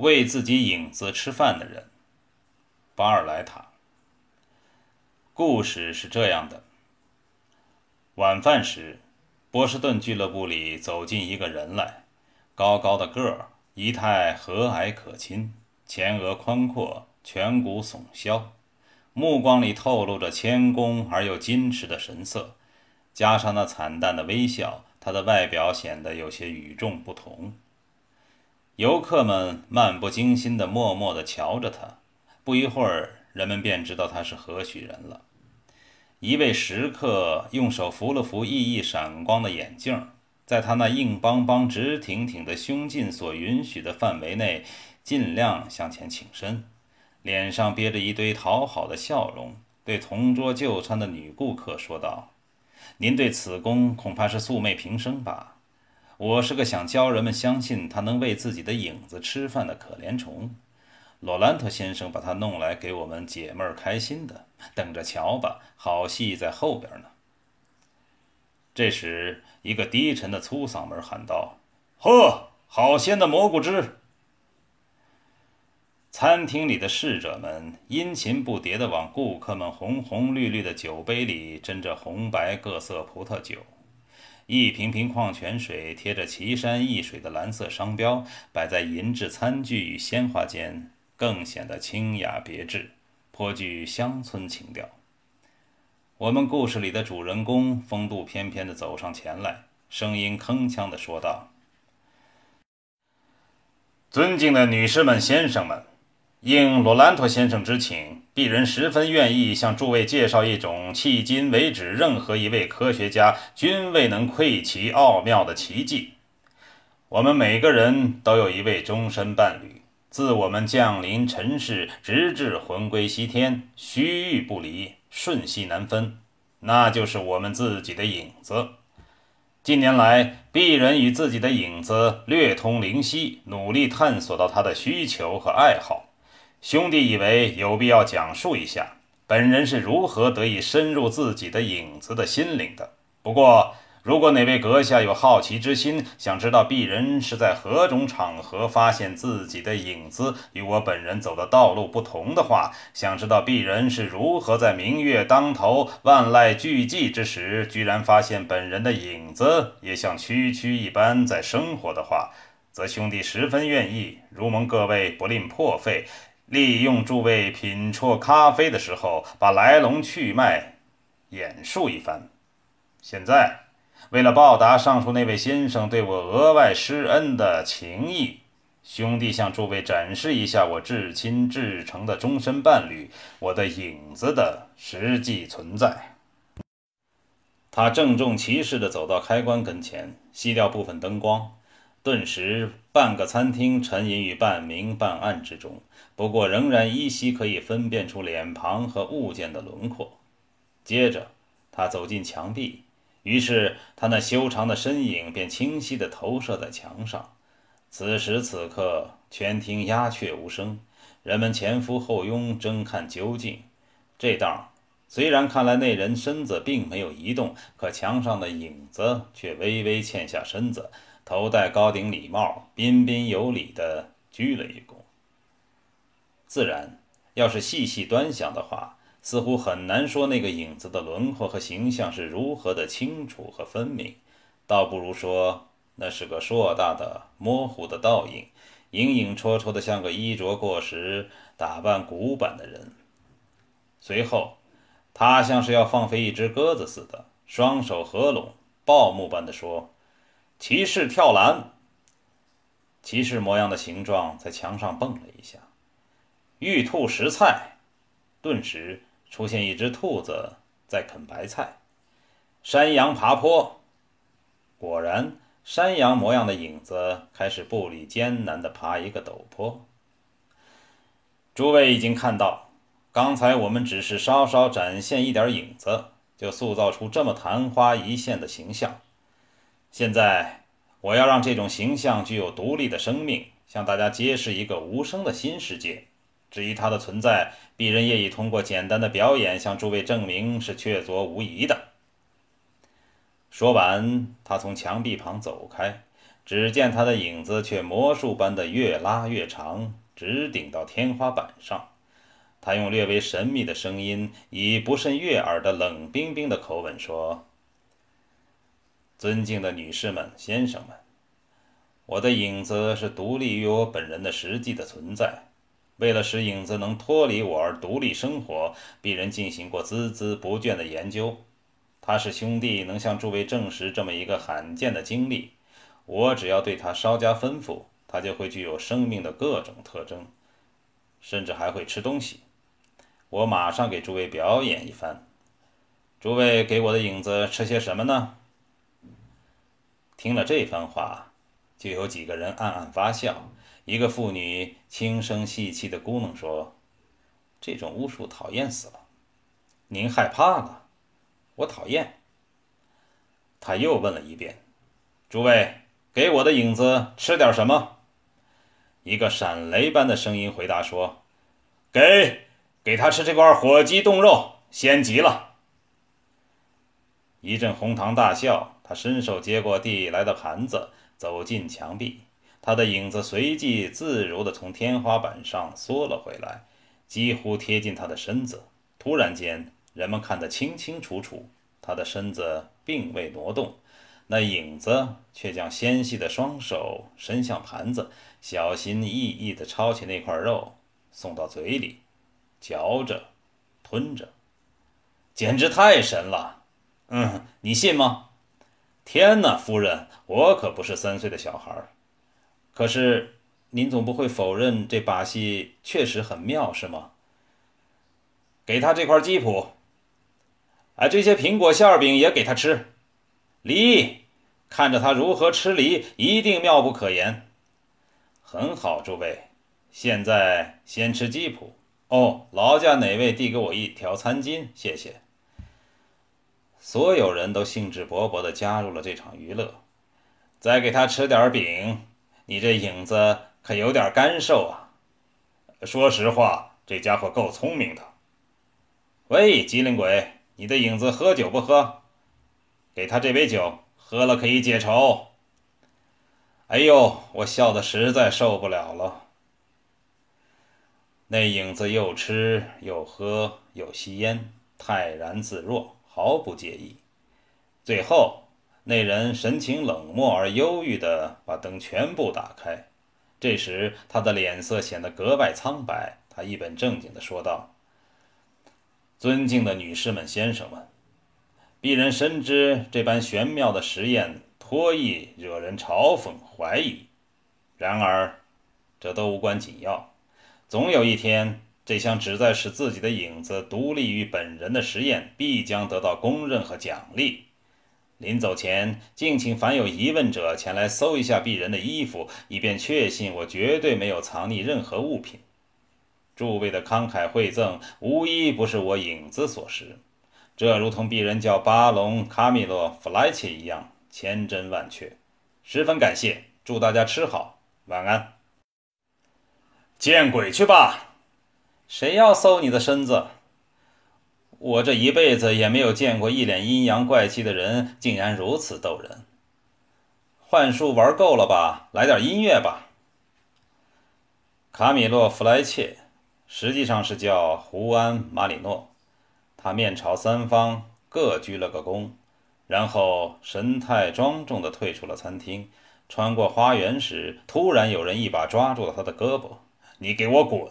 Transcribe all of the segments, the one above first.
为自己影子吃饭的人，巴尔莱塔。故事是这样的：晚饭时，波士顿俱乐部里走进一个人来，高高的个儿，仪态和蔼可亲，前额宽阔，颧骨耸削，目光里透露着谦恭而又矜持的神色，加上那惨淡的微笑，他的外表显得有些与众不同。游客们漫不经心地默默地瞧着他，不一会儿，人们便知道他是何许人了。一位食客用手扶了扶熠熠闪光的眼镜，在他那硬邦邦、直挺挺的胸襟所允许的范围内，尽量向前倾身，脸上憋着一堆讨好的笑容，对同桌就餐的女顾客说道：“您对此公恐怕是素昧平生吧？我是个想教人们相信他能为自己的影子吃饭的可怜虫。”罗兰特先生把他弄来给我们解闷儿开心的，等着瞧吧，好戏在后边呢。这时，一个低沉的粗嗓门喊道：“呵，好鲜的蘑菇汁！”餐厅里的侍者们殷勤不迭地往顾客们红红绿绿的酒杯里斟着红白各色葡萄酒，一瓶瓶矿泉水贴着奇山异水的蓝色商标，摆在银质餐具与鲜花间。更显得清雅别致，颇具乡村情调。我们故事里的主人公风度翩翩地走上前来，声音铿锵地说道：“尊敬的女士们、先生们，应罗兰托先生之请，鄙人十分愿意向诸位介绍一种迄今为止任何一位科学家均未能窥其奥妙的奇迹。我们每个人都有一位终身伴侣。”自我们降临尘世，直至魂归西天，须臾不离，瞬息难分，那就是我们自己的影子。近年来，鄙人与自己的影子略通灵犀，努力探索到他的需求和爱好。兄弟以为有必要讲述一下，本人是如何得以深入自己的影子的心灵的。不过，如果哪位阁下有好奇之心，想知道鄙人是在何种场合发现自己的影子与我本人走的道路不同的话，想知道鄙人是如何在明月当头、万籁俱寂之时，居然发现本人的影子也像区区一般在生活的话，则兄弟十分愿意，如蒙各位不吝破费，利用诸位品啜咖啡的时候，把来龙去脉演述一番。现在。为了报答上述那位先生对我额外施恩的情谊，兄弟向诸位展示一下我至亲至诚的终身伴侣——我的影子的实际存在。他郑重其事地走到开关跟前，熄掉部分灯光，顿时半个餐厅沉吟于半明半暗之中。不过，仍然依稀可以分辨出脸庞和物件的轮廓。接着，他走进墙壁。于是，他那修长的身影便清晰地投射在墙上。此时此刻，全厅鸦雀无声，人们前呼后拥，争看究竟。这道，虽然看来那人身子并没有移动，可墙上的影子却微微欠下身子，头戴高顶礼帽，彬彬有礼地鞠了一躬。自然，要是细细端详的话，似乎很难说那个影子的轮廓和形象是如何的清楚和分明，倒不如说那是个硕大的、模糊的倒影，影影绰绰的，像个衣着过时、打扮古板的人。随后，他像是要放飞一只鸽子似的，双手合拢，报幕般的说：“骑士跳栏。”骑士模样的形状在墙上蹦了一下。玉兔食菜，顿时。出现一只兔子在啃白菜，山羊爬坡。果然，山羊模样的影子开始步履艰难地爬一个陡坡。诸位已经看到，刚才我们只是稍稍展现一点影子，就塑造出这么昙花一现的形象。现在，我要让这种形象具有独立的生命，向大家揭示一个无声的新世界。至于它的存在，鄙人也已通过简单的表演向诸位证明是确凿无疑的。说完，他从墙壁旁走开，只见他的影子却魔术般的越拉越长，直顶到天花板上。他用略微神秘的声音，以不甚悦耳的冷冰冰的口吻说：“尊敬的女士们、先生们，我的影子是独立于我本人的实际的存在。为了使影子能脱离我而独立生活，鄙人进行过孜孜不倦的研究。他是兄弟能向诸位证实这么一个罕见的经历。我只要对他稍加吩咐，他就会具有生命的各种特征，甚至还会吃东西。”我马上给诸位表演一番。诸位给我的影子吃些什么呢？听了这番话，就有几个人暗暗发笑。一个妇女轻声细气地咕哝说：“这种巫术讨厌死了。”您害怕了？我讨厌。他又问了一遍：“诸位给我的影子吃点什么？”一个闪雷般的声音回答说：“给。”给他吃这块火鸡冻肉，鲜极了。一阵哄堂大笑，他伸手接过递来的盘子，走进墙壁，他的影子随即自如地从天花板上缩了回来，几乎贴近他的身子。突然间，人们看得清清楚楚，他的身子并未挪动，那影子却将纤细的双手伸向盘子，小心翼翼地抄起那块肉，送到嘴里。嚼着，吞着，简直太神了。嗯，你信吗？天哪，夫人，我可不是三岁的小孩。可是您总不会否认这把戏确实很妙，是吗？给他这块鸡脯，哎，这些苹果馅饼也给他吃。梨，看着他如何吃梨，一定妙不可言。很好，诸位，现在先吃鸡脯。哦，劳驾哪位递给我一条餐巾，谢谢。所有人都兴致勃勃地加入了这场娱乐。再给他吃点饼，你这影子可有点干瘦啊。说实话，这家伙够聪明的。喂，机灵鬼，你的影子喝酒不喝？给他这杯酒，喝了可以解愁。哎呦，我笑得实在受不了了。那影子又吃又喝又吸烟，泰然自若，毫不介意。最后，那人神情冷漠而忧郁地把灯全部打开。这时，他的脸色显得格外苍白。他一本正经地说道：“尊敬的女士们、先生们，鄙人深知这般玄妙的实验颇易惹人嘲讽怀疑，然而，这都无关紧要。”总有一天，这项旨在使自己的影子独立于本人的实验必将得到公认和奖励。临走前，敬请凡有疑问者前来搜一下鄙人的衣服，以便确信我绝对没有藏匿任何物品。诸位的慷慨惠赠，无一不是我影子所施。这如同鄙人叫巴隆·卡米洛·弗莱切一样，千真万确。十分感谢，祝大家吃好，晚安。见鬼去吧！谁要搜你的身子？我这一辈子也没有见过一脸阴阳怪气的人，竟然如此逗人。幻术玩够了吧？来点音乐吧。卡米洛·弗莱切实际上是叫胡安·马里诺，他面朝三方，各鞠了个躬，然后神态庄重地退出了餐厅。穿过花园时，突然有人一把抓住了他的胳膊。你给我滚！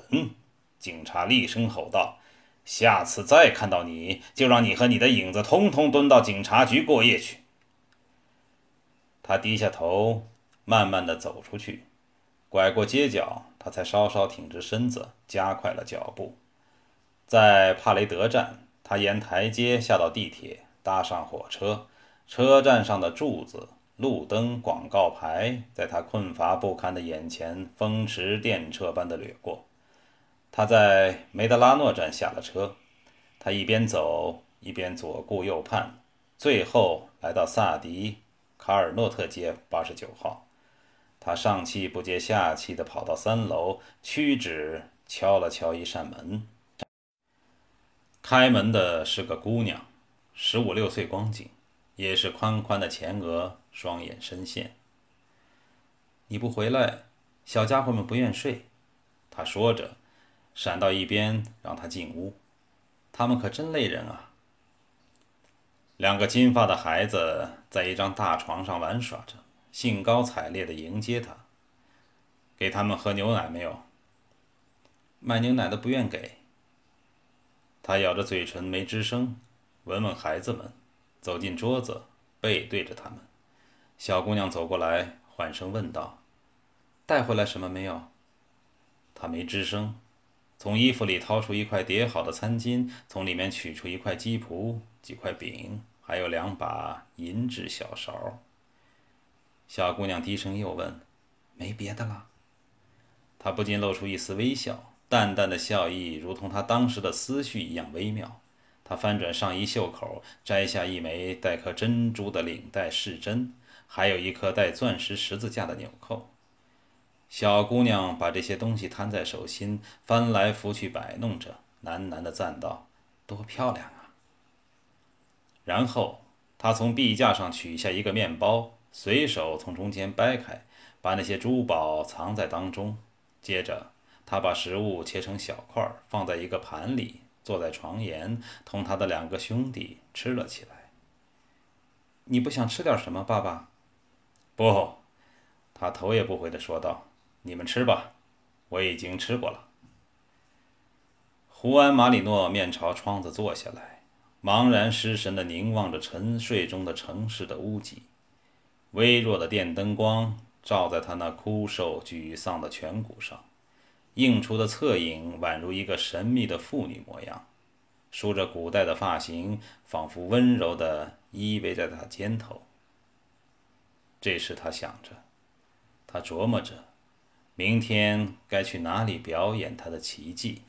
警察厉声吼道：“下次再看到你，就让你和你的影子通通蹲到警察局过夜去。”他低下头，慢慢地走出去，拐过街角，他才稍稍挺直身子，加快了脚步。在帕雷德站，他沿台阶下到地铁，搭上火车。车站上的柱子。路灯、广告牌在他困乏不堪的眼前风驰电掣般的掠过。他在梅德拉诺站下了车，他一边走一边左顾右盼，最后来到萨迪卡尔诺特街八十九号。他上气不接下气地跑到三楼，屈指敲了敲一扇门。开门的是个姑娘，十五六岁光景，也是宽宽的前额。双眼深陷。你不回来，小家伙们不愿睡。”他说着，闪到一边，让他进屋。他们可真累人啊！两个金发的孩子在一张大床上玩耍着，兴高采烈地迎接他。给他们喝牛奶没有？卖牛奶的不愿给。他咬着嘴唇没吱声，闻闻孩子们，走进桌子，背对着他们。小姑娘走过来，缓声问道：“带回来什么没有？”他没吱声，从衣服里掏出一块叠好的餐巾，从里面取出一块鸡脯、几块饼，还有两把银质小勺。小姑娘低声又问：“没别的了？”他不禁露出一丝微笑。淡淡的笑意，如同他当时的思绪一样微妙。他翻转上衣袖口，摘下一枚带颗珍珠的领带饰针，还有一颗带钻石十字架的纽扣。小姑娘把这些东西摊在手心，翻来覆去摆弄着，喃喃地赞道：“多漂亮啊！”然后，她从壁架上取下一个面包，随手从中间掰开，把那些珠宝藏在当中，接着。他把食物切成小块，放在一个盘里，坐在床沿，同他的两个兄弟吃了起来。你不想吃点什么，爸爸？不，他头也不回地说道：“你们吃吧，我已经吃过了。”胡安·马里诺面朝窗子坐下来，茫然失神地凝望着沉睡中的城市的屋脊。微弱的电灯光照在他那枯瘦沮丧的颧骨上。映出的侧影宛如一个神秘的妇女模样，梳着古代的发型，仿佛温柔地依偎在他肩头。这时他想着，他琢磨着，明天该去哪里表演他的奇迹。